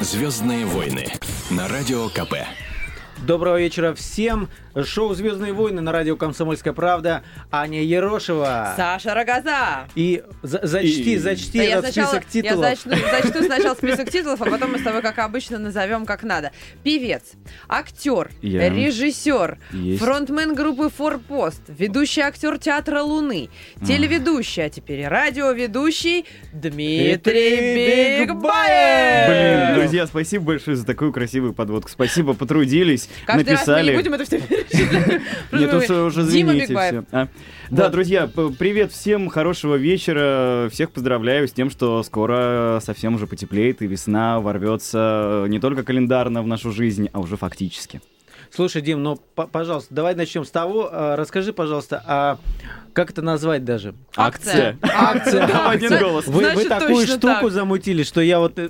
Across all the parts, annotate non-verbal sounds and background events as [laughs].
Звездные войны на радио КП. Доброго вечера всем. Шоу «Звездные войны» на радио «Комсомольская правда». Аня Ерошева. Саша Рогоза. И за- зачти, И- зачти Да я этот сначала, список титулов. я зачту, зачту [laughs] сначала список титулов, а потом мы с тобой, как обычно, назовем как надо. Певец, актер, Я. режиссер, Есть. фронтмен группы «Форпост», ведущий актер театра «Луны», телеведущий, а теперь и радиоведущий Дмитрий Дмитрий Бигбаев. Блин, друзья, спасибо большое за такую красивую подводку. Спасибо, потрудились, Каждый раз мы написали. не будем это все перечислять. [laughs] Нет, уже Дима извините всё. А. Да, Вот. друзья, привет всем, хорошего вечера. Всех поздравляю с тем, что скоро совсем уже потеплеет, и весна ворвется не только календарно в нашу жизнь, а уже фактически. Слушай, Дим, ну, пожалуйста, давай начнем с того. а, расскажи, пожалуйста, а как это назвать даже? Акция. Акция. [laughs] Да, В один голос. Вы, такую штуку так. замутили, что я вот э,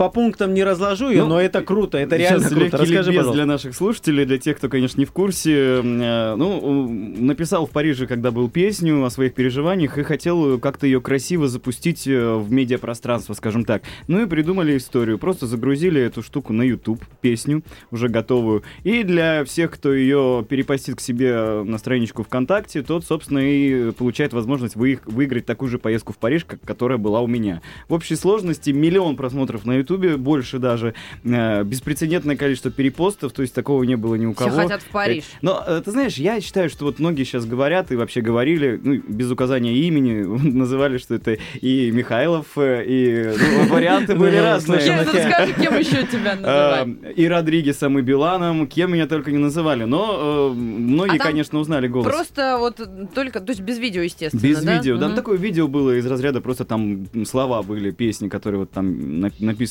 по пунктам не разложу ее, Ну, но это круто, это реально круто. Расскажи, пожалуйста. для наших слушателей, для тех, кто, конечно, не в курсе. Э, Ну, э, написал в Париже, когда был песню о своих переживаниях и хотел как-то ее красиво запустить э, в медиапространство, скажем так. Ну и придумали историю. Просто загрузили эту штуку на YouTube, песню, уже готовую. И для всех, кто ее перепостит к себе на страничку ВКонтакте, тот, собственно, и получает возможность вы- выиграть такую же поездку в Париж, как, которая была у меня. В общей сложности миллион просмотров на Ютубе, больше даже, э, беспрецедентное количество перепостов, то есть такого не было ни у Все кого. хотят в Париж. Но, э, ты знаешь, я считаю, что вот многие сейчас говорят и вообще говорили, ну, без указания имени, [laughs] называли, что это и Михайлов, э, и ну, [laughs] варианты были [laughs] Ну, разные. слушай, Кем- ну, кем еще тебя Э, называть? И Родригесом, и Биланом, кем меня только не называли. Но э, многие, А конечно, узнали голос. Просто вот только, то есть без видео, естественно, Без видео. Да, такое видео было из разряда просто там слова были, песни, которые вот там на-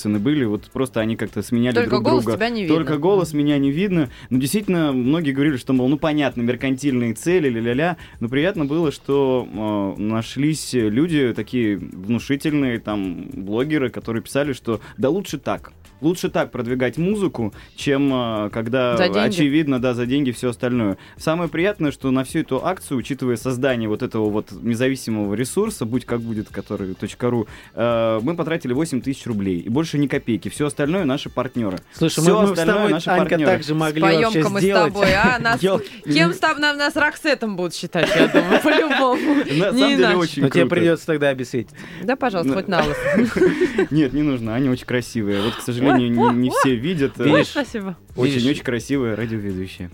написаны были, вот просто они как-то сменяли Только друг голос друга. тебя не видно. Только голос меня не видно. Но действительно, многие говорили, что, мол, ну понятно, меркантильные цели, ля-ля-ля. Но приятно было, что э, нашлись люди такие внушительные, там, блогеры, которые писали, что да лучше так. Лучше так продвигать музыку, чем э, когда очевидно, да, за деньги все остальное. Самое приятное, что на всю эту акцию, учитывая создание вот этого вот независимого ресурса, будь как будет, который .ру, э, мы потратили 8 тысяч рублей. И больше ни копейки. Все остальное наши партнеры. Слушай, Всё мы, мы с остальное тобой, наши Анька, партнеры. также могли вообще мы с сделать. тобой, а? Нас, [laughs] кем с тобой? Нас Роксетом будут считать, я думаю, [laughs] по-любому. На самом деле иначе. очень Но тебе круто. придется тогда обесцветить. Да, пожалуйста, Ну, хоть на. [laughs] Нет, не нужно, они очень красивые. Вот, к сожалению, не, все видят. спасибо. Очень-очень красивые радиоведущие.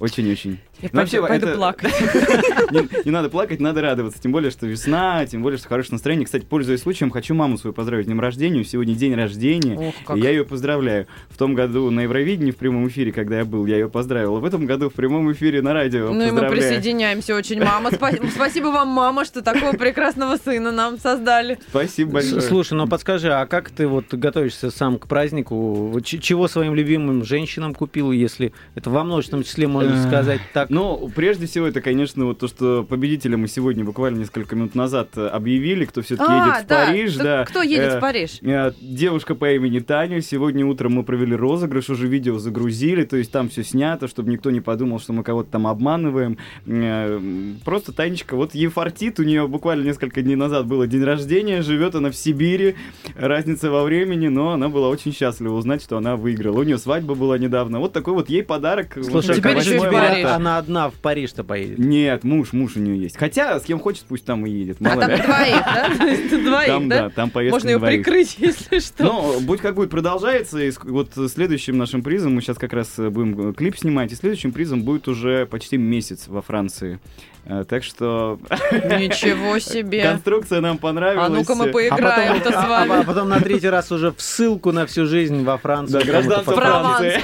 Очень-очень. Я вообще, пойду, это- плакать. [laughs] Не, не надо плакать, надо радоваться. Тем более, что весна, тем более, что хорошее настроение. Кстати, пользуясь случаем, хочу маму свою поздравить с днем рождения. Сегодня день рождения. Ох, как. И я ее поздравляю. В том году на Евровидении в прямом эфире, когда я был, я ее поздравил. А в этом году в прямом эфире на радио Ну и мы присоединяемся очень. Мама, спа- [laughs] спасибо вам, мама, что такого прекрасного сына нам создали. Спасибо большое. Слушай, ну подскажи, а как ты вот готовишься сам к празднику? Чего своим любимым женщинам купил, если это во множественном числе можно сказать так? Ну, прежде всего, это, конечно, вот то, что победителя мы сегодня буквально несколько минут назад э, объявили, кто все-таки едет в Париж. так да. Кто едет Э, в Париж? Э, Девушка по имени Таня. Сегодня утром мы провели розыгрыш, уже видео загрузили, то есть там все снято, чтобы никто не подумал, что мы кого-то там обманываем. Э, Просто Танечка, вот ей фартит, у нее буквально несколько дней назад было день рождения, живет она в Сибири, разница во времени, но она была очень счастлива узнать, что она выиграла. У нее свадьба была недавно. Вот такой вот ей подарок. Слушай, теперь как еще и в теперь Париж. она одна в Париж-то поедет. Нет, муж, муж у нее есть. Хотя, с кем хочет, пусть там и едет. А Мало там ли. на двоих, да? Двоих, Там, да? там поездка Можно ее двоих. прикрыть, [laughs] если что. Ну, будь как будет, продолжается. И вот следующим нашим призом, мы сейчас как раз э, будем э, клип снимать, и следующим призом будет уже почти месяц во Франции. Э, Так что [laughs] Ничего себе. конструкция нам понравилась. А ну-ка мы Э, поиграем-то [laughs] с а, а вами. потом на третий раз уже в ссылку на всю жизнь во Францию. Да, гражданство. Франции.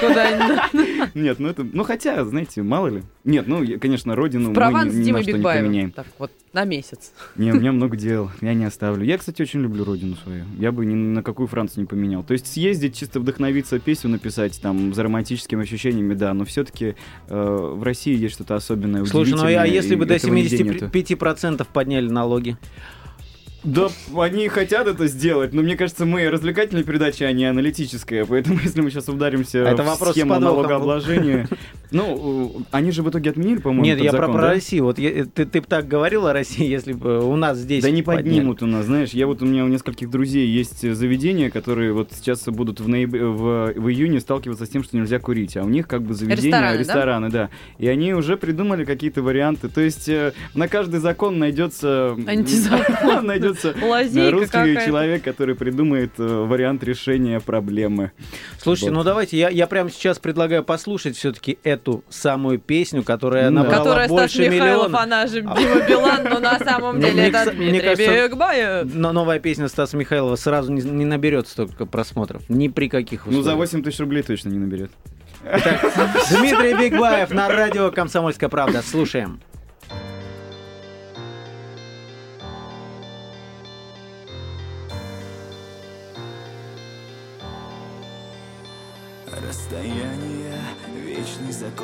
Нет, ну это... Ну хотя, знаете, мало ли. Нет, ну, я, конечно, родину Прованс мы с ни, ни Димой на что не Бигбаевым. поменяем. Так вот, на месяц. Не, у меня много дел, я не оставлю. Я, кстати, очень люблю родину свою. Я бы ни на какую Францию не поменял. То есть съездить, чисто вдохновиться, песню написать, там, за романтическими ощущениями, да, но все-таки в России есть что-то особенное, Слушай, ну а если бы до этого нигде нету. 75% подняли налоги? Да, они хотят это сделать, но мне кажется, мы развлекательная передача, а не аналитическая. Поэтому, [laughs] если мы сейчас ударимся Это в вопрос схему налогообложения, [laughs] Ну, э, они же в итоге отменили, по-моему, Нет, этот я про, закон, про да? Россию. Вот я- ты, ты бы так говорил о России, [laughs] если бы у нас здесь Да не подняли. поднимут у нас, знаешь. Я вот у меня у нескольких друзей есть э, заведения, которые вот сейчас будут в, нояб- в, в июне сталкиваться с тем, что нельзя курить. А у них как бы заведения, Рестораны, да? да. И они уже придумали какие-то варианты. То есть э, на каждый закон найдется... Антизакон. [laughs] Найдется русский человек, который придумает э, вариант решения проблемы. Слушайте, ну давайте, я, я прямо сейчас предлагаю послушать все-таки эту самую песню, которая Да. набрала Которая Стас больше Михайлов, миллиона. она же Дима Билан, но на самом Мне- деле это Дмитрий. Но новая песня Стаса Михайлова сразу не, не наберет столько просмотров. Ни при каких Ну, за условиях. 8 тысяч рублей точно не наберет. Дмитрий Бигбаев на радио «Комсомольская правда». Слушаем.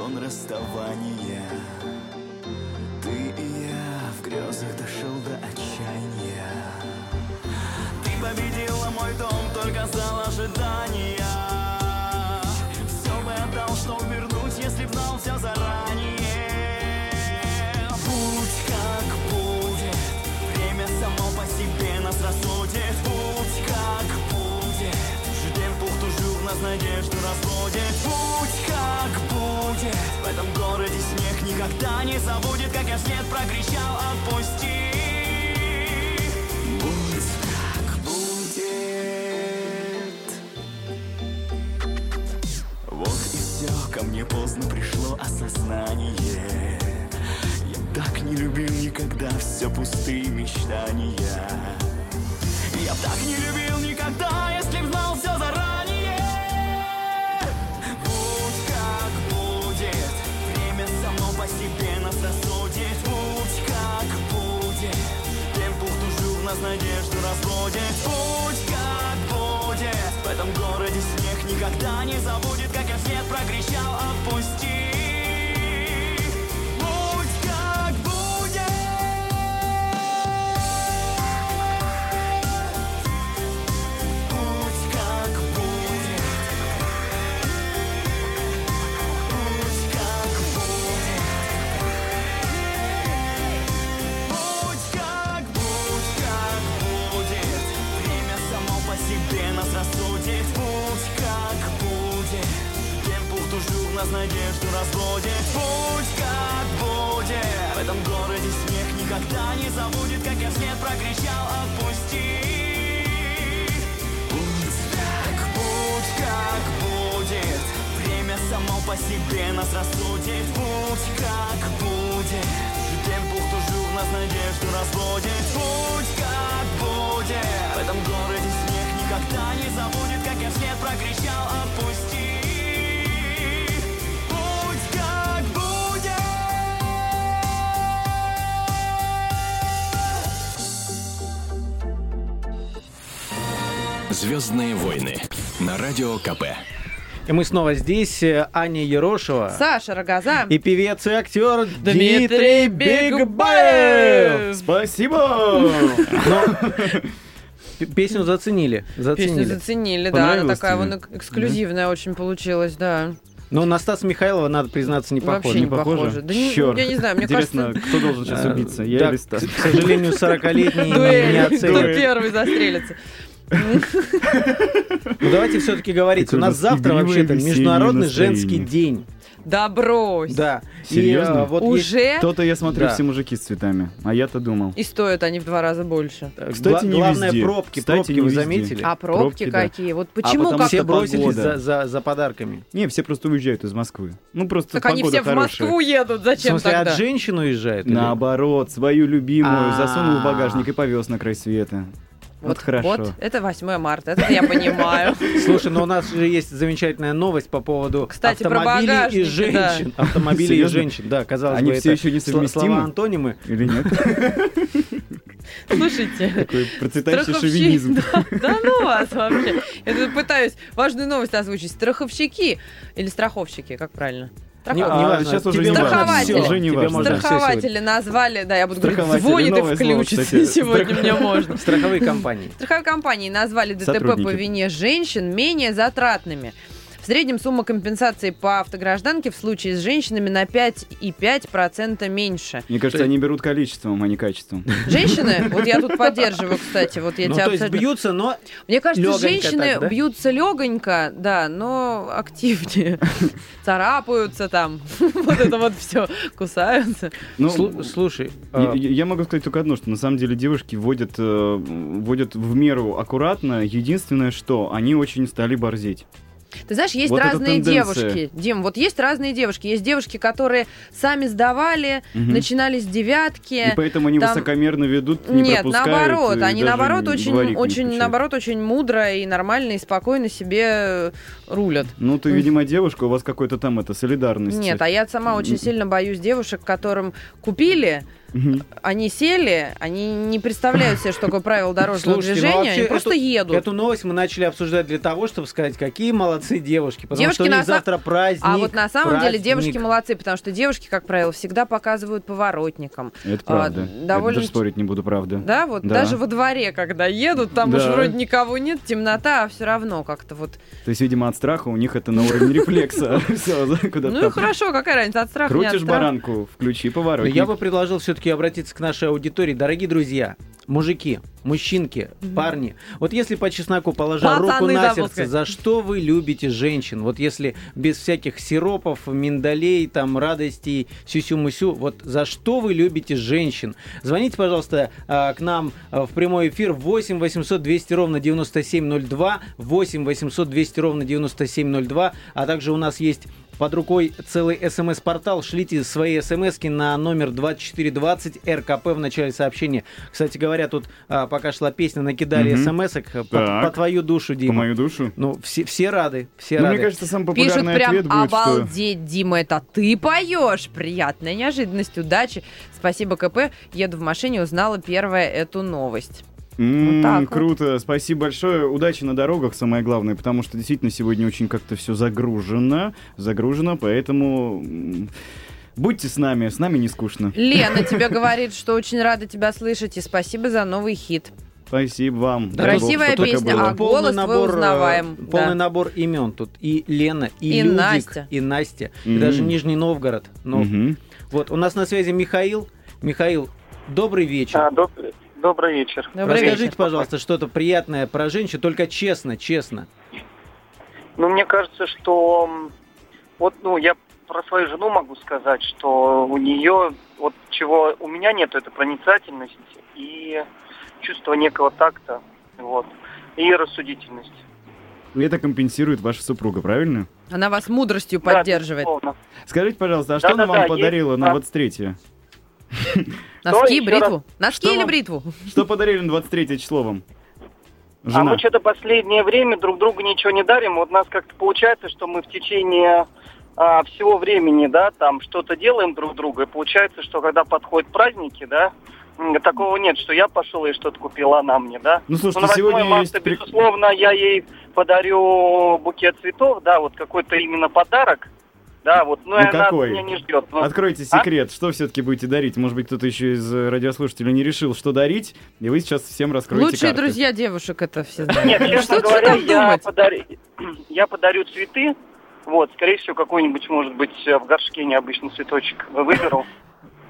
Закон расставания. Ты и я в грезах дошел до отчаяния. Ты победила мой дом, только зал ожидания. Все бы отдал, что вернуть, если б знал все заранее. Путь как будет, время само по себе нас рассудит. Путь как будет, ждем пух toujours нас надежду разводит. Путь как будет, в этом городе снег никогда не забудет Как я вслед прокричал отпусти. Как будет. Вот и все, ко мне поздно пришло осознание. Я так не любил никогда все пустые мечтания. Я так не любил никогда, надежду разводит Будь как будет, в этом городе снег никогда не забудет Как я вслед прокричал отпусти нас надежду разводит Будь как будет. В этом городе снег никогда не забудет Как я вслед прокричал. Отпусти. Будь так, будь как будет. Время само по себе нас рассудит. Будь как будет. Темпух toujours нас надежду разводит. Будь как будет. В этом городе снег никогда не забудет Как я вслед прокричал. Отпусти Звездные войны на радио КП. И мы снова здесь. Э, Аня Ерошева. Саша Рогоза. И певец и актер Дмитрий Дмитрий Бигбаев. Спасибо! Песню заценили. Песню Заценили. заценили, да, она такая тебе? вон эк- эксклюзивная очень получилась, да. Но на Стаса Михайлова, надо признаться, не Вообще похоже. не похоже. Да не- Чёрт. я не знаю, мне Интересно, кажется... кто должен сейчас Э, убиться? Я да, или к, Стас? к сожалению, 40-летний не, не кто оценит. первый застрелится. Ну давайте все-таки говорить. У нас завтра вообще-то Международный женский день. Да брось. Да. Серьезно? И, э, вот есть, Уже? То-то я смотрю Да. все мужики с цветами, а я-то думал. И стоят они в два раза больше. э, Кстати, гла- не главное везде. пробки. Кстати, пробки не вы везде. А заметили? пробки, Пробки, да. какие? Вот почему потому как Все бросились погода. за, за, за подарками. Не, все просто уезжают из Москвы. Ну, просто Так они все в хорошая. Москву едут, В зачем смысле, тогда? от женщин уезжают? Наоборот, свою любимую А. засунул в багажник и повез на край света. Вот, хорошо. Вот, это 8 марта, это я понимаю. [laughs] Слушай, но у нас же есть замечательная новость по поводу Кстати, про автомобилей и женщин. Автомобилей и женщин, да, казалось Они бы, все это еще не совместимы? слова антонимы. Или нет? [laughs] Слушайте, Такой процветающий шовинизм. [laughs] Да, да ну вас вообще. Я тут пытаюсь важную новость озвучить. Страховщики или страховщики, как правильно? Не- сейчас уже не можно важно. Уже не тебе важно. можно всё Страхователи назвали, да, я буду говорить, Страхователи, звонит и новое слово, включится. кстати. [laughs] Сегодня мне можно. Страховые компании. Страховые компании назвали ДТП Сотрудники. по вине женщин менее затратными. В среднем сумма компенсации по автогражданке в случае с женщинами на 5,5% меньше. Мне кажется, они берут количеством, а не качеством. Женщины, вот я тут [laughs] поддерживаю, кстати, вот я Ну, тебя то есть абсолютно- бьются, но Мне кажется, женщины так, да? бьются легонько, да, но активнее. [laughs] Царапаются там, [laughs] вот это вот все, кусаются. Ну, слу- слушай, Я, а, я- могу сказать только одно, что на самом деле девушки вводят, э, вводят в меру аккуратно. Единственное, что они очень стали борзеть. Ты знаешь, есть Вот разные девушки. Дим, вот есть разные девушки. Есть девушки, которые сами сдавали, Мгм. начинали с И девятки. поэтому они там- высокомерно ведут, не Нет, наоборот, и они наоборот очень, очень, наоборот, очень мудро и нормально и спокойно себе рулят. Ну, ты, видимо, девушка, у вас какой-то там это солидарность. Нет, а я сама очень сильно боюсь девушек, которым купили, Они сели, они не представляют себе, что такое правило [laughs] дорожного Слушайте, ну, движения, вообще они просто эту- едут. Эту новость мы начали обсуждать для того, чтобы сказать, какие молодцы девушки. Потому Девушки что у них на завтра праздник. А вот на самом деле праздник. девушки молодцы, потому что девушки, как правило, всегда показывают поворотникам. Это А, правда. довольно Это даже спорить не буду, правда. Да, вот Да. даже во дворе, когда едут, там уж Да. вроде никого нет, темнота, а все равно как-то вот. То есть, видимо, от страха у них это на уровне рефлекса. [laughs] Все, Ну и хорошо, какая разница, от страха, Крутишь баранку, включи Но поворот. я бы предложил все-таки обратиться к нашей аудитории. Дорогие друзья, мужики, мужчинки, парни, вот если по чесноку положа руку Пацаны, на да, сердце, за что вы любите женщин? Вот если без всяких сиропов, миндалей, там, радостей, сюсю-мусю, вот за что вы любите женщин? Звоните, пожалуйста, а, к нам а, в прямой эфир 8 800 200 ровно 9702, 8 800 200 ровно 9702, а также у нас есть под рукой целый смс-портал. Шлите свои смски на номер 2420 РКП в начале сообщения. Кстати говоря, тут а, пока шла песня, накидали Мгм. смс-ок по, Так. по твою душу, По Дима. мою душу. Ну, все, все рады, все Ну, рады. мне кажется, самый Пишут популярный прям, ответ будет, что... обалдеть, Дима, это ты поешь. Приятная неожиданность, удачи. Спасибо, КП. Еду в машине, узнала первая эту новость. М, Вот так вот. Круто, спасибо большое. Удачи на дорогах, самое главное, потому что действительно сегодня очень как-то все загружено, загружено, поэтому будьте с нами, с нами не скучно. Лена [laughs] тебе говорит, что очень рада тебя слышать, и спасибо за новый хит. Спасибо вам. Да, бог, Красивая только песня, а голос твой узнаваем, э, Полный да. набор имен тут. И Лена, и, И Людик, Настя. и Настя, и Мгм. даже Нижний Новгород. Ну, Мгм. вот у нас на связи Михаил. Михаил, добрый вечер. А, доб- Добрый вечер. Добрый Расскажите, вечер. пожалуйста, что-то приятное про женщин, только честно, честно. Ну, мне кажется, что вот, ну, я про свою жену могу сказать, что у нее, вот чего у меня нет, это проницательность и чувство некого такта, вот, и рассудительность. И это компенсирует ваша супруга, правильно? Она вас мудростью да, поддерживает. Безусловно. Скажите, пожалуйста, а да, что да, она да, вам да, подарила есть, на 23-е? Носки, бритву. Носки или бритву? Что подарили на 23 число вам? А Жена. мы что-то последнее время друг другу ничего не дарим. Вот у нас как-то получается, что мы в течение а, всего времени, да, там что-то делаем друг другу. И получается, что когда подходят праздники, да, такого нет, что я пошел и что-то купила она мне, да. Ну, Ну, слушайте, на 8 сегодня марта, есть... безусловно, я ей подарю букет цветов, да, вот какой-то именно подарок, да, вот, ну, Ну, и она какой? меня не ждет. Ну, Откройте А? секрет, что все-таки будете дарить? Может быть, кто-то еще из э, радиослушателей не решил, что дарить, и вы сейчас всем раскроете Лучшие карты. друзья девушек это все [laughs] знают. Нет, честно говоря, я, подарю, я подарю цветы. Вот, скорее всего, какой-нибудь, может быть, э, в горшке необычный цветочек выберу.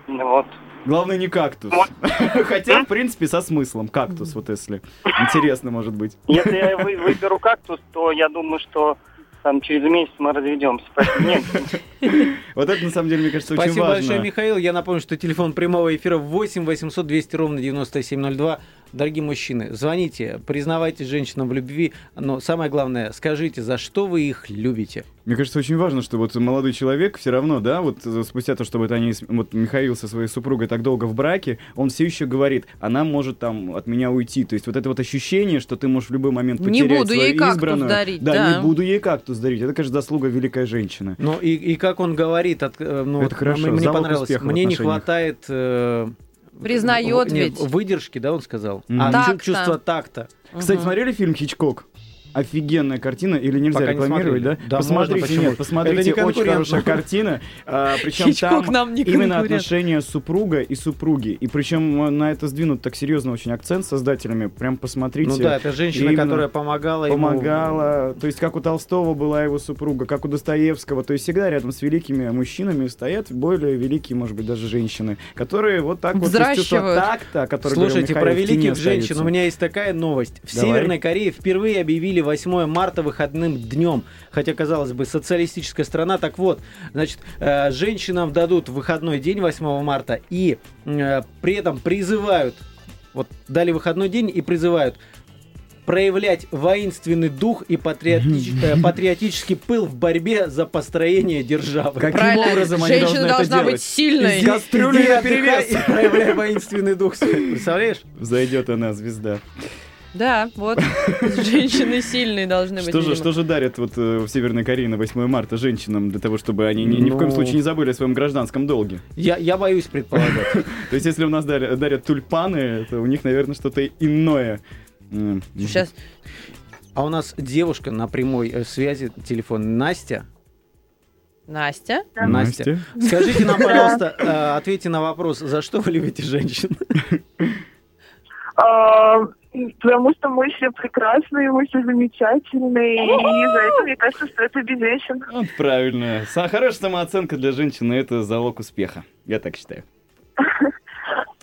Вот. Главное, не кактус. Вот. [laughs] Хотя, в принципе, со смыслом. Кактус, вот если. [laughs] Интересно, может быть. Если я вы- выберу кактус, то я думаю, что там через месяц мы разведемся. Нет, [laughs] Вот это, на самом деле, мне кажется, очень Спасибо важно. большое, Михаил. Я напомню, что телефон прямого эфира 8 800 200 ровно 9702. Дорогие мужчины, звоните, признавайтесь женщинам в любви, но самое главное, скажите, за что вы их любите. Мне кажется, очень важно, что вот молодой человек все равно, да, вот спустя то, что вот они, вот Михаил со своей супругой так долго в браке, он все еще говорит, она может там от меня уйти. То есть вот это вот ощущение, что ты можешь в любой момент Не потерять буду свою ей избранную. дарить, Да, да. не буду ей кактус дарить. Это, конечно, заслуга великой женщины. Ну и, и как он говорит, от, э, ну, Это вот хорошо, мне залог понравилось, мне не хватает... э, Признает в- не, ведь. Выдержки, да, он сказал? Мгм. А Такта. чувство такта. Кстати, смотрели фильм «Хичкок»? Офигенная картина, или нельзя Пока не рекламировать, да? смотрели. Да, посмотрите, можно, почему? нет, посмотрите, Это не очень хорошая картина. А, причем Хичкок там нам не именно отношения супруга и супруги. И причем на это сдвинут так серьезно очень акцент создателями. Прям посмотрите. Ну да, это женщина, Именно. которая помогала ему. помогала. То есть, как у Толстого была его супруга, как у Достоевского. То есть, всегда рядом с великими мужчинами стоят более великие, может быть, даже женщины, которые вот так вот чувства Взращивают. такта, говорил Слушайте, Михаил, про великих женщин у меня есть такая новость. В Давай. Северной Корее впервые объявили 8 марта выходным днем. Хотя, казалось бы, социалистическая страна. Так вот, значит, э, женщинам дадут выходной день 8 марта и э, при этом призывают, вот дали выходной день и призывают проявлять воинственный дух и патриотич- [laughs] э, патриотический пыл в борьбе за построение державы. Каким Правильно, образом они женщина должны это должна быть делать? сильной. Из кастрюли наперевес. отдыхай и проявляй воинственный дух. Представляешь? Зайдет она, звезда. Да, вот. Женщины сильные должны быть. Что же, что же дарят вот э, в Северной Корее на 8 марта женщинам для того, чтобы они ни, ни в коем Ну. случае не забыли о своем гражданском долге? Я, я боюсь предполагать. [laughs] То есть, если у нас дарят, дарят тюльпаны, то у них, наверное, что-то иное. Сейчас. А у нас девушка на прямой э, связи, телефон Настя. Настя. Настя. Скажите нам, [laughs] пожалуйста, э, ответьте на вопрос, за что вы любите женщин? [laughs] Потому что мы все прекрасные, мы все замечательные, и за это, мне кажется, стоит любить женщин. Вот правильно. Хорошая самооценка для женщины – это залог успеха. Я так считаю.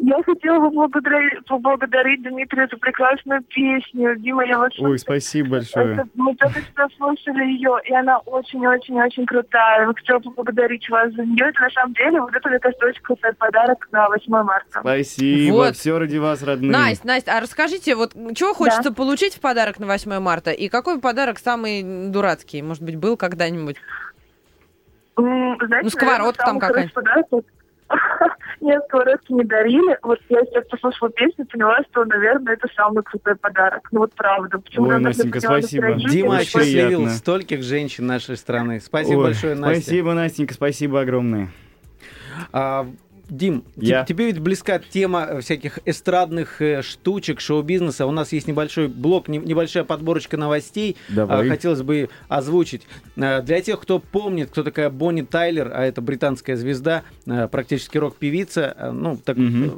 Я хотела бы поблагодарить, поблагодарить Дмитрия за прекрасную песню. Дима, я вас Ой, спасибо большое. Это- Мы только что слушали ее, и она очень-очень-очень крутая. Я хотела поблагодарить вас за нее. Это на самом деле, вот это, мне кажется, очень крутой подарок на 8 марта. Спасибо. Вот. Все ради вас, родные. Настя, Настя, а расскажите, вот чего хочется получить в подарок на 8 марта? И какой подарок самый дурацкий? Может быть, был когда-нибудь? Знаете, Ну, сковородка там какая-нибудь. [laughs] Нет, сковородки не дарили. Вот я сейчас послушала песню, поняла, что, наверное, это самый крутой подарок. Ну вот правда. Почему Ой, Настенька, спасибо. Дима Очень осчастливил приятно. стольких женщин нашей страны. Спасибо Ой, большое, Настя. Спасибо, Настенька, спасибо огромное. А, Дим, Я. тебе ведь близка тема э, всяких эстрадных э, штучек, шоу-бизнеса. У нас есть небольшой блок, не- небольшая подборочка новостей. Давай. А, Хотелось бы озвучить. Э, Для тех, кто помнит, кто такая Бонни Тайлер, а это британская звезда, э, практически рок-певица, э, ну, так, э,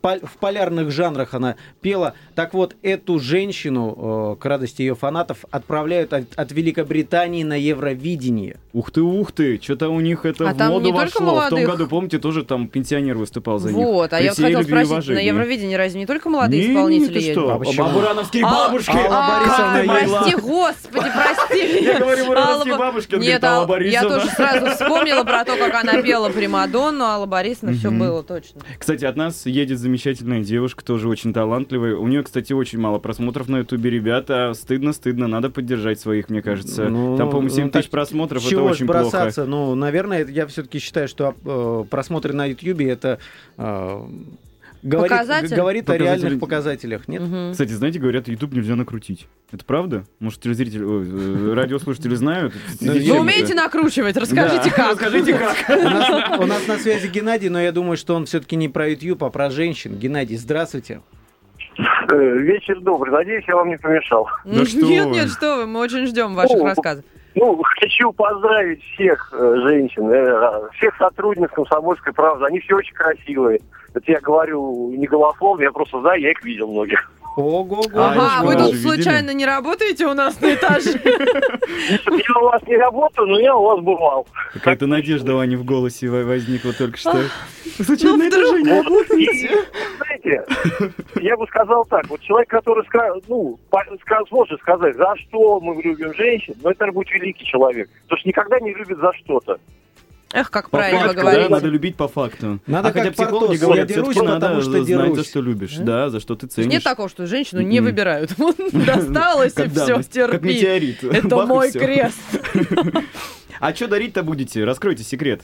пол- в полярных жанрах она пела. Так вот, эту женщину, э, к радости ее фанатов, отправляют от, от Великобритании на Евровидение. Ух ты, ух ты, что-то у них это А в моду вошло. В том году, помните, тоже там пенсионер выступал за них. Вот, а я и спросить, на. Евровидении разве не только молодые Не, исполнители ты есть? что? А почему? Бурановские А- бабушки! Алла А, ты, Ейла. прости, господи, прости. [laughs] Я говорю, Бурановские бабушки, Нет, я тоже сразу вспомнила про то, как она пела [laughs] Примадонну, Алла Борисовна, все было точно. Кстати, от нас едет замечательная девушка, тоже очень талантливая. У нее, кстати, очень мало просмотров на Ютубе. Ребята, стыдно, стыдно, надо поддержать своих, мне кажется. Ну, Там, по-моему, 7 ну, тысяч просмотров, это очень плохо. бросаться? Ну, наверное, я все-таки считаю, что э, просмотры на Ютьюбе это э, говорит, Показатель? говорит о реальных показателях. Нет? Мгм. Кстати, знаете, говорят, YouTube нельзя накрутить. Это правда? Может, телезрители, ой, э, радиослушатели знают? Ну, Вы Зачем умеете накручивать? Расскажите, как. Расскажите, как. У нас, на связи Геннадий, но я думаю, что он все-таки не про YouTube, а про женщин. Геннадий, здравствуйте. Э, Вечер добрый. Надеюсь, я вам не помешал. Нет, нет, что вы, мы очень ждем ваших рассказов. Ну, [laughs] хочу поздравить всех э, женщин, э, всех сотрудниц «Комсомольской правды». Они все очень красивые. Это я говорю не голословно, я просто знаю, я их видел многих. Ого-го. Ага, что, вы тут видели? случайно не работаете у нас на этаже? Я у вас не работаю, но я у вас бывал. Какая-то надежда у Ани в голосе во- возникла только что. Ну, Случайно на вдруг. этаже не работаете? Знаете, я бы сказал так, вот человек, который ну, сможет сказать, за что мы любим женщин, но это, будет великий человек. Потому что никогда не любит за что-то. Эх, как По правильно факту, да, говорите. надо любить по факту. Надо а хотя психологи говорят, я дерусь, надо потому что знать, за дерусь. что любишь, да, за что ты ценишь. Нет такого, что женщину не выбирают. [laughs] Досталось и Как все, давность, Как терпи. метеорит. Это мой крест. [laughs] А что дарить-то будете? Раскройте секрет.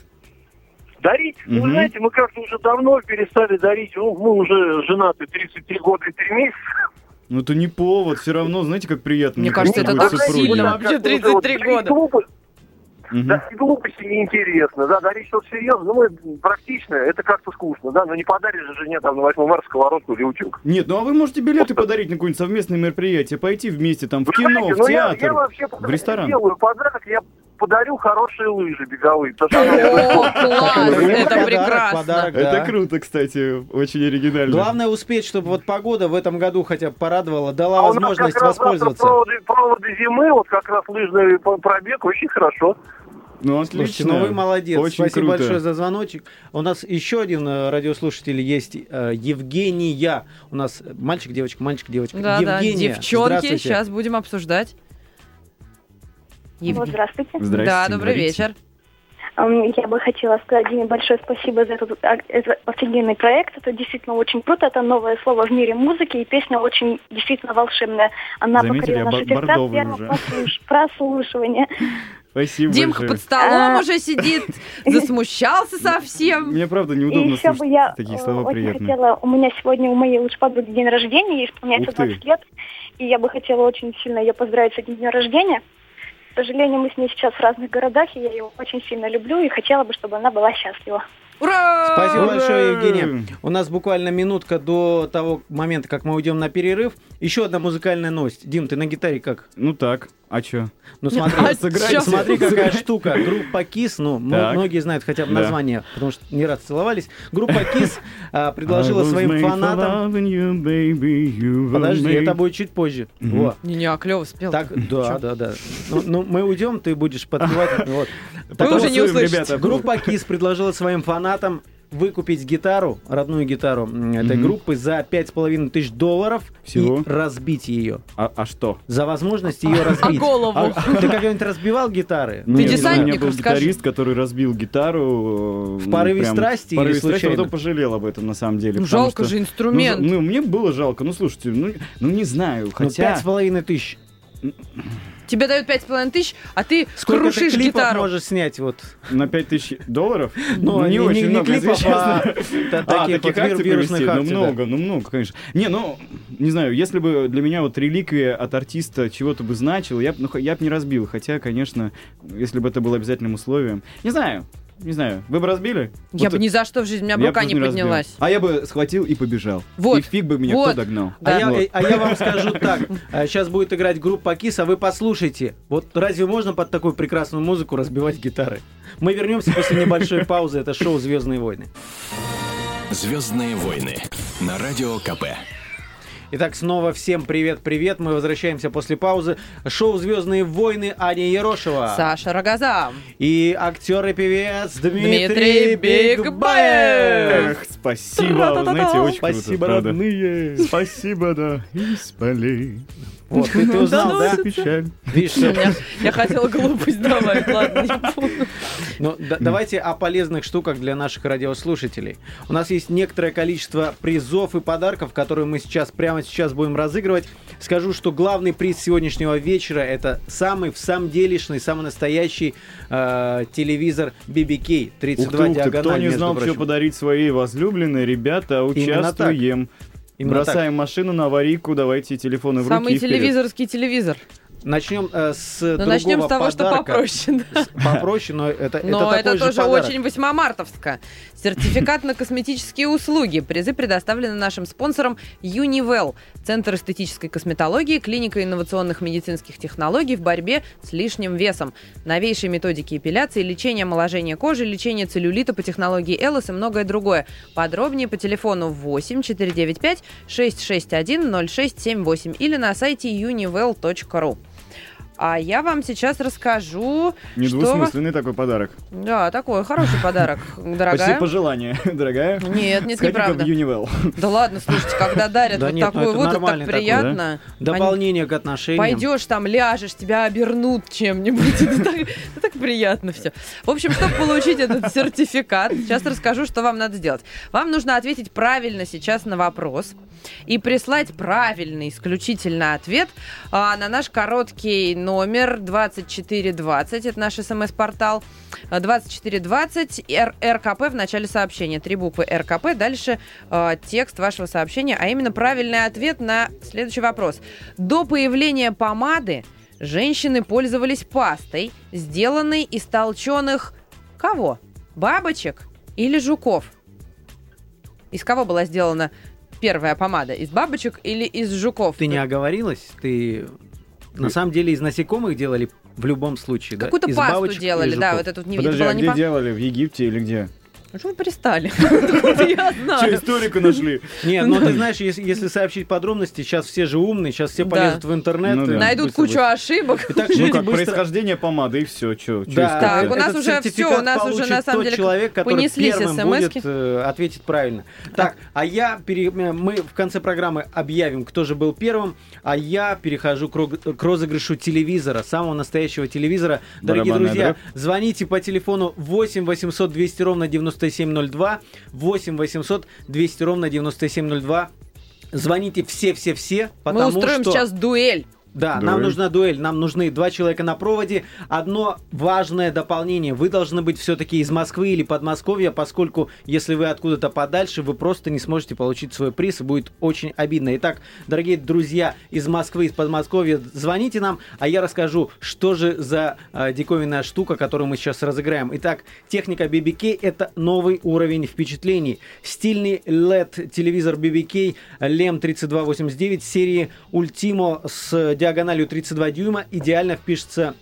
Дарить? Ну, Мгм. вы знаете, мы как-то уже давно перестали дарить. Ну, мы уже женаты 33 года и 3 месяца. Ну это не повод, все равно, знаете, как приятно. Мне кажется, это так сильно. Вообще Как-то уже 33 вот года. Мгм. Да, и глупости неинтересно, да, дарить что-то серьезное, ну, мы практично, это как-то скучно, да, но не подаришь же жене там на 8 марта сковородку или утюг. Нет, ну а вы можете билеты подарить на какое-нибудь совместное мероприятие, пойти вместе там в Вы кино, знаете, в ну, я- театр, я, вообще в ресторан. делаю подарок, я подарю хорошие лыжи беговые. потому что- О, класс, это прекрасно. Это круто, кстати, очень оригинально. Главное успеть, чтобы вот погода в этом году хотя бы порадовала, дала А возможность воспользоваться. Проводы, зимы, вот как раз лыжный пробег, очень хорошо. Ну, Слушайте, отлично. ну вы молодец. Очень Спасибо круто. большое за звоночек. У нас еще один э, радиослушатель есть, э, Евгения. У нас мальчик, девочка, мальчик, девочка. Да, да, Евгения, девчонки, здравствуйте. сейчас будем обсуждать. Евгений. здравствуйте. Здрасте, Да, добрый говорите. вечер. Ам, Я бы хотела сказать Диме большое спасибо за этот, а, этот офигенный проект. Это действительно очень круто. Это новое слово в мире музыки, и песня очень действительно волшебная. Она Заметили, покорила наши сердца первого прослуш- прослушивания. Спасибо Димка большое. под столом А. уже сидит, [laughs] засмущался совсем. Мне правда И неудобно еще бы я такие э, слова очень приятные. хотела, у меня сегодня у моей лучшей подруги день рождения, ей исполняется Ух ты. 20 лет, и я бы хотела очень сильно ее поздравить с этим днем рождения. К сожалению, мы с ней сейчас в разных городах, и я ее очень сильно люблю, и хотела бы, чтобы она была счастлива. Ура! Спасибо Ура! большое, Евгения. У нас буквально минутка до того момента, как мы уйдем на перерыв. Еще одна музыкальная новость. Дим, ты на гитаре как? Ну так, а чё? Ну смотри, А сыграй- чё? смотри, какая штука. Группа Кис, ну, м- Так. многие знают хотя бы Да. название, потому что не раз целовались. Группа Кис [laughs] а, предложила своим фанатам... you, baby, you Подожди, made- это будет чуть позже. Мгм. Во. Не-не, а клево спел. Так, да, да, да. Ну, ну, мы уйдем, ты будешь подпевать. Вот. [laughs] Так Вы вот, уже не услышите. ребята. Группа Кис предложила своим фанатам выкупить гитару, родную гитару этой Мгм. группы за 5,5 тысяч долларов Всего? и разбить ее. А, а что? За возможность ее [laughs] разбить. голову? А- Ты когда-нибудь разбивал гитары? Ну, Ты десантник, У меня был гитарист, который разбил гитару. В порыве прям страсти В порыве или случайно? потом пожалел об этом, на самом деле. Ну, жалко что- же Ну, инструмент. Ну, мне было жалко. Ну, слушайте, ну, ну не знаю, Ну, хотя... пять с половиной тысяч. Тебе дают пять с половиной тысяч, а ты Сколько ты крушишь клипов гитару. можешь снять? Вот. На 5000 долларов? [laughs] Ну, не, очень не много, если клипов, а [laughs] А, таких вот вир- акций вирусных провести? Ну, акций, да. много, ну, много, конечно. Не, ну, не знаю, если бы для меня вот реликвия от артиста чего-то бы значила, я бы ну, х- я б не разбил. Хотя, конечно, если бы это было обязательным условием. Не знаю, не знаю. Вы бы разбили? Я Вот бы ни за что в жизни, у меня я бы рука не разбил. поднялась. А я бы схватил и побежал. Вот, И фиг бы меня вот. кто догнал. Да. А, я, Вот. а я вам скажу так. [laughs] Сейчас будет играть группа Кис, а вы послушайте. Вот разве можно под такую прекрасную музыку разбивать гитары? Мы вернемся после небольшой паузы. Это шоу Звездные войны. Звездные войны на радио КП. Итак, снова всем привет-привет. Мы возвращаемся после паузы. Шоу Звездные войны Аня Ерошева. Саша Рогоза. И актер и певец Дмитрий Дмитрий Бигбаев. Спасибо, вы знаете, очень Спасибо, круто, правда. родные. Спасибо, да, из полей. Вот, ты, ты узнал, Да ну, Печаль. Видишь, Я, я хотела глупость добавить, ладно, не буду. Ну, да- давайте о полезных штуках для наших радиослушателей. У нас есть некоторое количество призов и подарков, которые мы сейчас прямо сейчас будем разыгрывать. Скажу, что главный приз сегодняшнего вечера это самый в самом делешный, самый настоящий э, телевизор BBK 32 Ух ты, ух ты, диагональ. кто не знал, что подарить своей возлюбленной, ребята, участвуем. Именно Бросаем машину на аварийку, давайте телефоны в Самый руки и вперед. телевизорский телевизор. Начнем э, с Но другого начнем с того, что подарка. попроще. да. Попроще, но это, Но это это, тоже подарок. очень восьмомартовско. Сертификат на косметические услуги. Призы предоставлены нашим спонсором Univel. Центр эстетической косметологии, клиника инновационных медицинских технологий в борьбе с лишним весом. Новейшие методики эпиляции, лечение омоложения кожи, лечение целлюлита по технологии Элос и многое другое. Подробнее по телефону 8 495 661 0678 или на сайте univel.ru. А я вам сейчас расскажу, что... Недвусмысленный такой подарок. Да, такой хороший подарок, [laughs] Почти дорогая. пожелание, [laughs] дорогая. Нет, нет, неправда. Univel. Да ладно, слушайте, когда дарят Да вот ну такую вот, так приятно. Дополнение к отношениям. Пойдешь там, ляжешь, тебя обернут чем-нибудь. [laughs] Это так приятно все. В общем, чтобы получить этот сертификат, сейчас расскажу, что вам надо сделать. Вам нужно ответить правильно сейчас на вопрос и прислать правильный исключительно ответ а, на наш короткий номер 2420. Это наш смс-портал. А, 2420 Р- РКП в начале сообщения. Три буквы РКП. Дальше а, текст вашего сообщения, а именно правильный ответ на следующий вопрос. До появления помады женщины пользовались пастой, сделанной из толченых кого? Бабочек или жуков? Из кого была сделана первая помада? Из бабочек или из жуков? Ты не оговорилась? Ты на самом деле из насекомых делали в любом случае, да? Какую-то Из пасту бабочек делали, да, вот эту не Подожди, а не где па- делали? В Египте или где? Ну что вы [laughs] Я Что, историка нашли? Нет, ну ты [laughs] знаешь, если, сообщить подробности, сейчас все же умные, сейчас все полезут в интернет. Ну и Найдут кучу ошибок. Итак, Ну жить быстро. происхождение помады и все, что Да, Так, у нас уже всё, у нас уже на самом тот деле человек, который первым будет э, ответить правильно. Так, а я пере- мы в конце программы объявим, кто же был первым, а я перехожу к, розыгрышу телевизора, самого настоящего телевизора. Дорогие друзья, звоните по телефону 8 800 200 ровно 9702, 8 800 200 ровно 9702. Звоните все-все-все, Мы потому устроим что... сейчас дуэль. Да, Дуэль. нам нужна дуэль, нам нужны два человека на проводе. Одно важное дополнение. Вы должны быть все-таки из Москвы или Подмосковья, поскольку если вы откуда-то подальше, вы просто не сможете получить свой приз, и будет очень обидно. Итак, дорогие друзья из Москвы, из Подмосковья, звоните нам, а я расскажу, что же за э, диковинная штука, которую мы сейчас разыграем. Итак, техника BBK – это новый уровень впечатлений. Стильный LED-телевизор BBK LEM 3289 серии Ultimo с диагональю 32 дюйма идеально впишется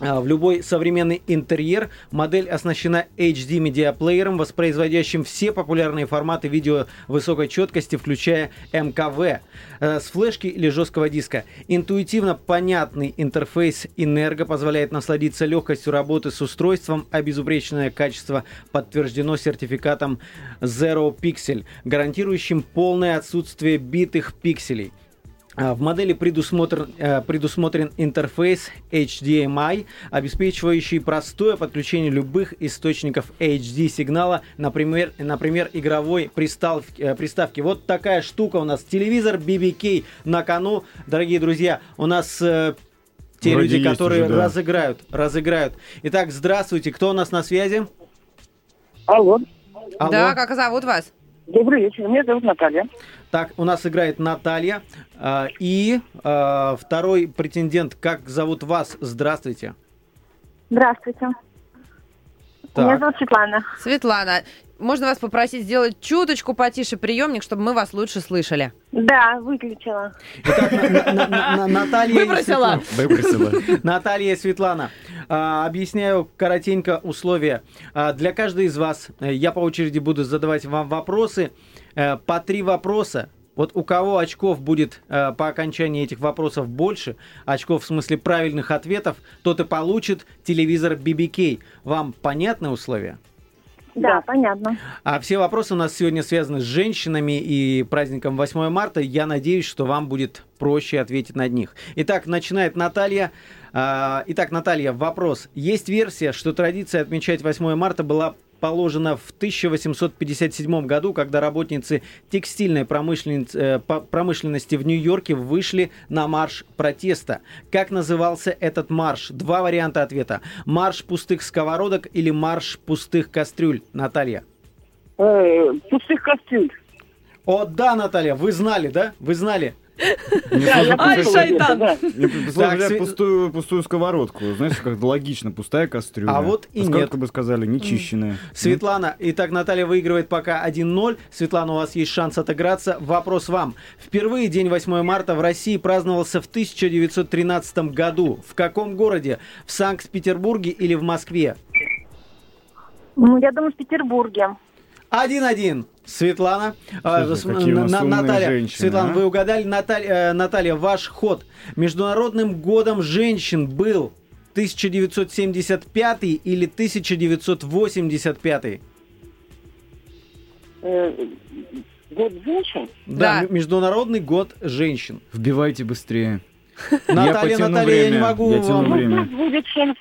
а, в любой современный интерьер. Модель оснащена HD медиаплеером, воспроизводящим все популярные форматы видео высокой четкости, включая МКВ, э, с флешки или жесткого диска. Интуитивно понятный интерфейс Энерго позволяет насладиться легкостью работы с устройством, а безупречное качество подтверждено сертификатом Zero Pixel, гарантирующим полное отсутствие битых пикселей. А, В модели предусмотрен, э, предусмотрен интерфейс HDMI, обеспечивающий простое подключение любых источников HD-сигнала, например, например игровой пристав- э, приставки. Вот такая штука у нас. Телевизор BBK на кону. Дорогие друзья, у нас э, те Вроде люди, которые уже, да. разыграют, разыграют. Итак, здравствуйте. Кто у нас на связи? Алло, Алло. Да, как зовут вас? добрый вечер, меня зовут Наталья. Так, у нас играет Наталья. а, И а, второй претендент, как зовут вас? Здравствуйте. Здравствуйте. Так. Меня зовут Светлана. Светлана, можно вас попросить сделать чуточку потише приемник, чтобы мы вас лучше слышали? Да, выключила. Итак, Наталья и Выбросила. Светлана. Выбросила. Наталья и Светлана. а, объясняю коротенько условия. Для каждой из вас э, я по очереди буду задавать вам вопросы. Э, по три вопроса. Вот у кого очков будет э, по окончании этих вопросов больше, очков в смысле правильных ответов, тот и получит телевизор BBK. Вам понятны условия? Да, понятно. А все вопросы у нас сегодня связаны с женщинами и праздником 8 марта. Я надеюсь, что вам будет проще ответить на них. Итак, начинает Наталья. А, Итак, Наталья, вопрос. Есть версия, что традиция отмечать 8 марта была положена в 1857 году, когда работницы текстильной э, промышленности в Нью-Йорке вышли на марш протеста. Как назывался этот марш? Два варианта ответа. Марш пустых сковородок или марш пустых кастрюль? Наталья. Э, пустых кастрюль. О, да, Наталья, вы знали, да? Вы знали. Ай, шайтан! Мне пустую, пустую сковородку. Знаешь, как логично, пустая кастрюля. А вот и нет. бы сказали, нечищенная. Светлана, итак, Наталья выигрывает пока 1-0. Светлана, у вас есть шанс отыграться. Вопрос вам. Впервые день 8 марта в России праздновался в 1913 году. В каком городе? В Санкт-Петербурге или в Москве? Ну, я думаю, в Петербурге. 1-1. Светлана. А, Слушай, На- Наталья. женщины, Светлана, а? вы угадали. Наталья, э, Наталья, ваш ход. Международным годом женщин был 1975 или 1985? Э, Год женщин? Да, Международный год женщин. Вбивайте быстрее. Наталья, потяну Наталья, я не могу Я вам... время. Пусть будет 70.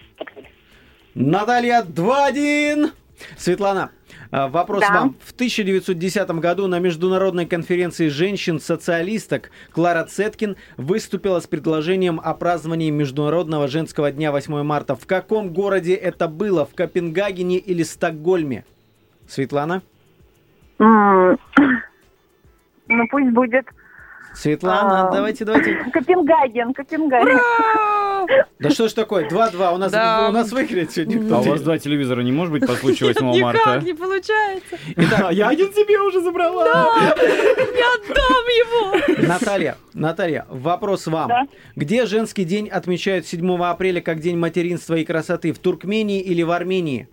Наталья 2-1. Светлана, вопрос Да. вам. В 1910 году на Международной конференции женщин-социалисток Клара Цеткин выступила с предложением о праздновании Международного женского дня 8 марта. В каком городе это было? В Копенгагене или Стокгольме? Светлана? Ну, пусть будет Светлана, А. давайте, давайте. Копенгаген, Копенгаген. Да что ж такое, 2-2, у нас, Да. у нас выиграет сегодня А у вас два телевизора не может быть по случаю 8 марта? Никак не получается. А я один себе уже забрала. Не отдам его. Наталья, Наталья, вопрос вам. Да. Где женский день отмечают 7 апреля как День материнства и красоты? В Туркмении или в Армении?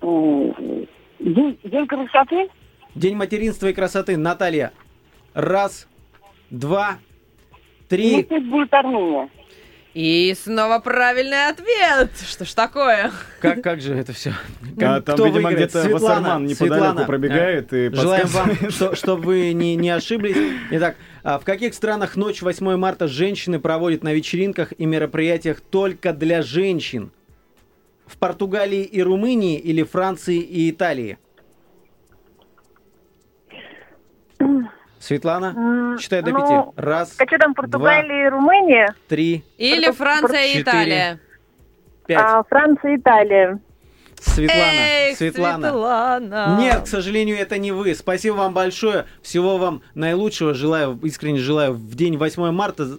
День, день красоты? День материнства и красоты. Наталья, раз, два, три. пусть будет Армения. И снова правильный ответ. Что ж такое? Как, как же это все? А там, видимо, где-то Вассерман неподалеку пробегает и Желаем вам, что, чтобы вы не, не ошиблись. Итак, а в каких странах ночь 8 марта женщины проводят на вечеринках и мероприятиях только для женщин? В Португалии и Румынии или Франции и Италии? Светлана, считай до ну, пяти. Раз, Какие там Португалия и Румыния? три, Или Порту- Франция и. Италия. пять. А, Франция, Италия. Светлана, Эх, Светлана. Светлана. Нет, к сожалению, это не вы. Спасибо вам большое. Всего вам наилучшего. Желаю, искренне желаю в день 8 марта.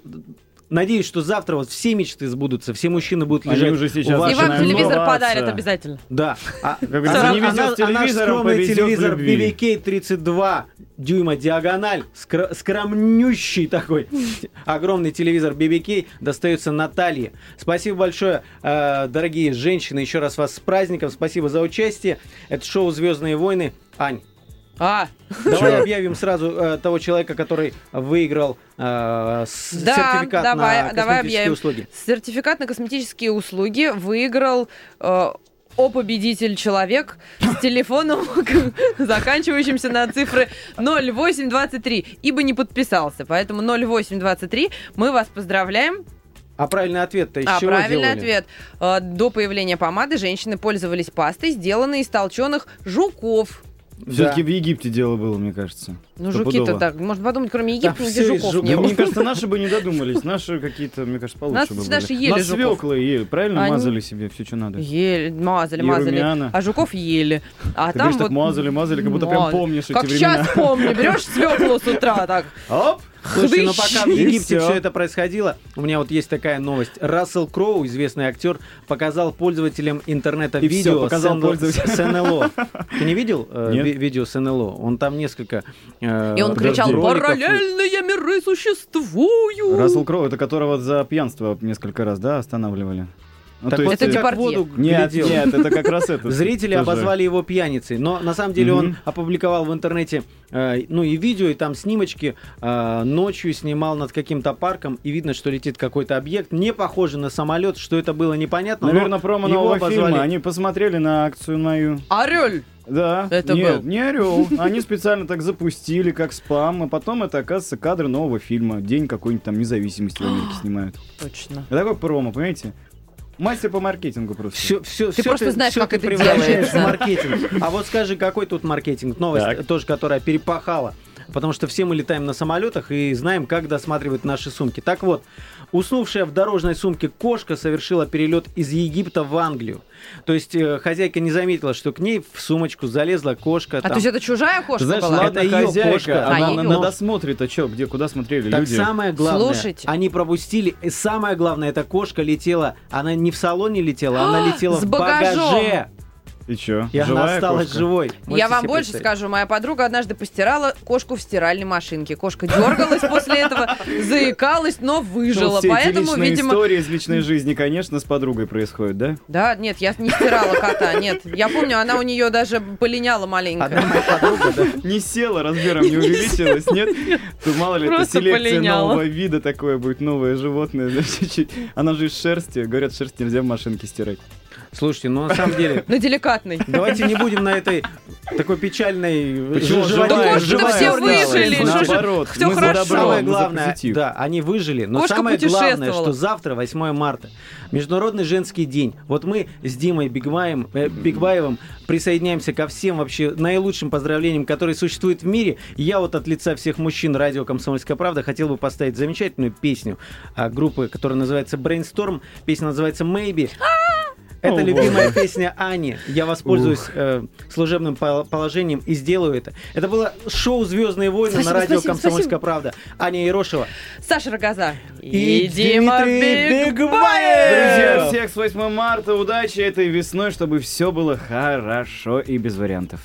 Надеюсь, что завтра вот все мечты сбудутся, все мужчины будут Они лежать уже у сейчас И вам телевизор подарят обязательно. Да. А, говорится, а- не везет а а наш скромный телевизор. BBK 32 дюйма диагональ, скр- скромнющий такой, огромный телевизор BBK достается Наталье. Спасибо большое, э, дорогие женщины, еще раз вас с праздником, спасибо за участие. Это шоу «Звездные войны». Ань, А, Давай объявим сразу э, того человека, который выиграл э, с- Да, сертификат давай- на давай косметические объявим. услуги. сертификат на косметические услуги выиграл э, о победитель человек с телефоном, [laughs] заканчивающимся на цифры 0823, ибо не подписался. Поэтому 0823 мы вас поздравляем. А правильный ответ-то из А, чего правильный делали? ответ. Э, До появления помады женщины пользовались пастой, сделанной из толченых жуков. Все-таки Да. в Египте дело было, мне кажется. Ну, жуки-то так, можно подумать, кроме Египта, всё нигде жуков жуков. не Да, было. мне кажется, наши бы не додумались. Наши какие-то, мне кажется, получше Нас бы были. же ели Нас жуков. свеклы ели, правильно? Они- Мазали себе все, что надо. Ели, мазали, И мазали. румяна. А жуков ели. А Ты там говоришь, так вот... мазали, мазали, как будто прям Мазали. помнишь эти Как времена. сейчас помню, берешь [laughs] свеклу с утра так. Оп! Слушайте, ну Хлыщ. пока в Египте все это происходило, у меня вот есть такая новость. Рассел Кроу, известный актер, показал пользователям интернета И видео всё, показал с, пользователям. с НЛО. Ты не видел э, ви- видео с НЛО? Он там несколько э, И он кричал, роликов. параллельные миры существуют. Рассел Кроу, это которого за пьянство несколько раз, да, останавливали? Ну, Так вот Это как воду Нет, нет, это как раз это. Зрители тоже. обозвали его пьяницей, но на самом деле он опубликовал в интернете, э, ну и видео, и там снимочки. э, ночью снимал над каким-то парком, и видно, что летит какой-то объект, не похожий на самолет, что это было непонятно. но Наверное, промо нового обозвали- фильма. Они посмотрели на акцию мою. Орель. Да. Это Нет, был. не орел. Они специально так запустили, как спам, а потом это, оказывается, кадры нового фильма. День какой-нибудь там независимости в Америке снимают. Точно. Это такой промо, понимаете? Мастер по маркетингу просто. Все, все, Ты просто знаешь, как это превращаешь делается. в маркетинг. А вот скажи, какой тут маркетинг? Новость Так. тоже, которая перепахала. Потому что все мы летаем на самолетах и знаем, как досматривать наши сумки. Так вот, уснувшая в дорожной сумке кошка совершила перелет из Египта в Англию. То есть э, хозяйка не заметила, что к ней в сумочку залезла кошка. А там. то есть это чужая кошка знаешь, была? ладно, Это хозяйка, кошка. она А, на, её. на досмотре-то что, где, куда смотрели Так люди? самое главное, Слушайте. они пропустили, и самое главное, эта кошка летела, она не в салоне летела, она [gasps] летела С в багажом. багаже. И чё, И она живая осталась кошка? живой. Я Можете вам себе больше представить? скажу. Моя подруга однажды постирала кошку в стиральной машинке. Кошка дергалась после этого, заикалась, но выжила. Поэтому, видимо... истории из личной жизни, конечно, с подругой происходят, да? Да, нет, я не стирала кота, нет. Я помню, она у нее даже полиняла маленько. Одна моя подруга, да, Не села, размером не увеличилась, нет? То мало ли, это селекция нового вида такое будет, новое животное. Она же из шерсти. Говорят, шерсть нельзя в машинке стирать. Слушайте, ну на самом деле, Но деликатный. давайте не будем на этой такой печальной Почему? Живая- все выжили, Наоборот, за хорошо. Самое главное, да, они выжили, но самое главное, что завтра, 8 марта, Международный женский день. Вот мы с Димой Бигбаем, э, Бигбаевым присоединяемся ко всем вообще наилучшим поздравлениям, которые существуют в мире. Я вот от лица всех мужчин радио «Комсомольская правда» хотел бы поставить замечательную песню а, группы, которая называется Brainstorm. Песня называется Maybe. Это О, любимая боже. песня Ани. Я воспользуюсь э, служебным пол- положением и сделаю это. Это было шоу Звездные войны Спасибо, на радио спасибо, Комсомольская спасибо. правда. Аня Ерошева. Саша Рогоза. И Дима Дмитрий Бигбаев. Друзья, всех с 8 марта. Удачи этой весной, чтобы все было хорошо и без вариантов.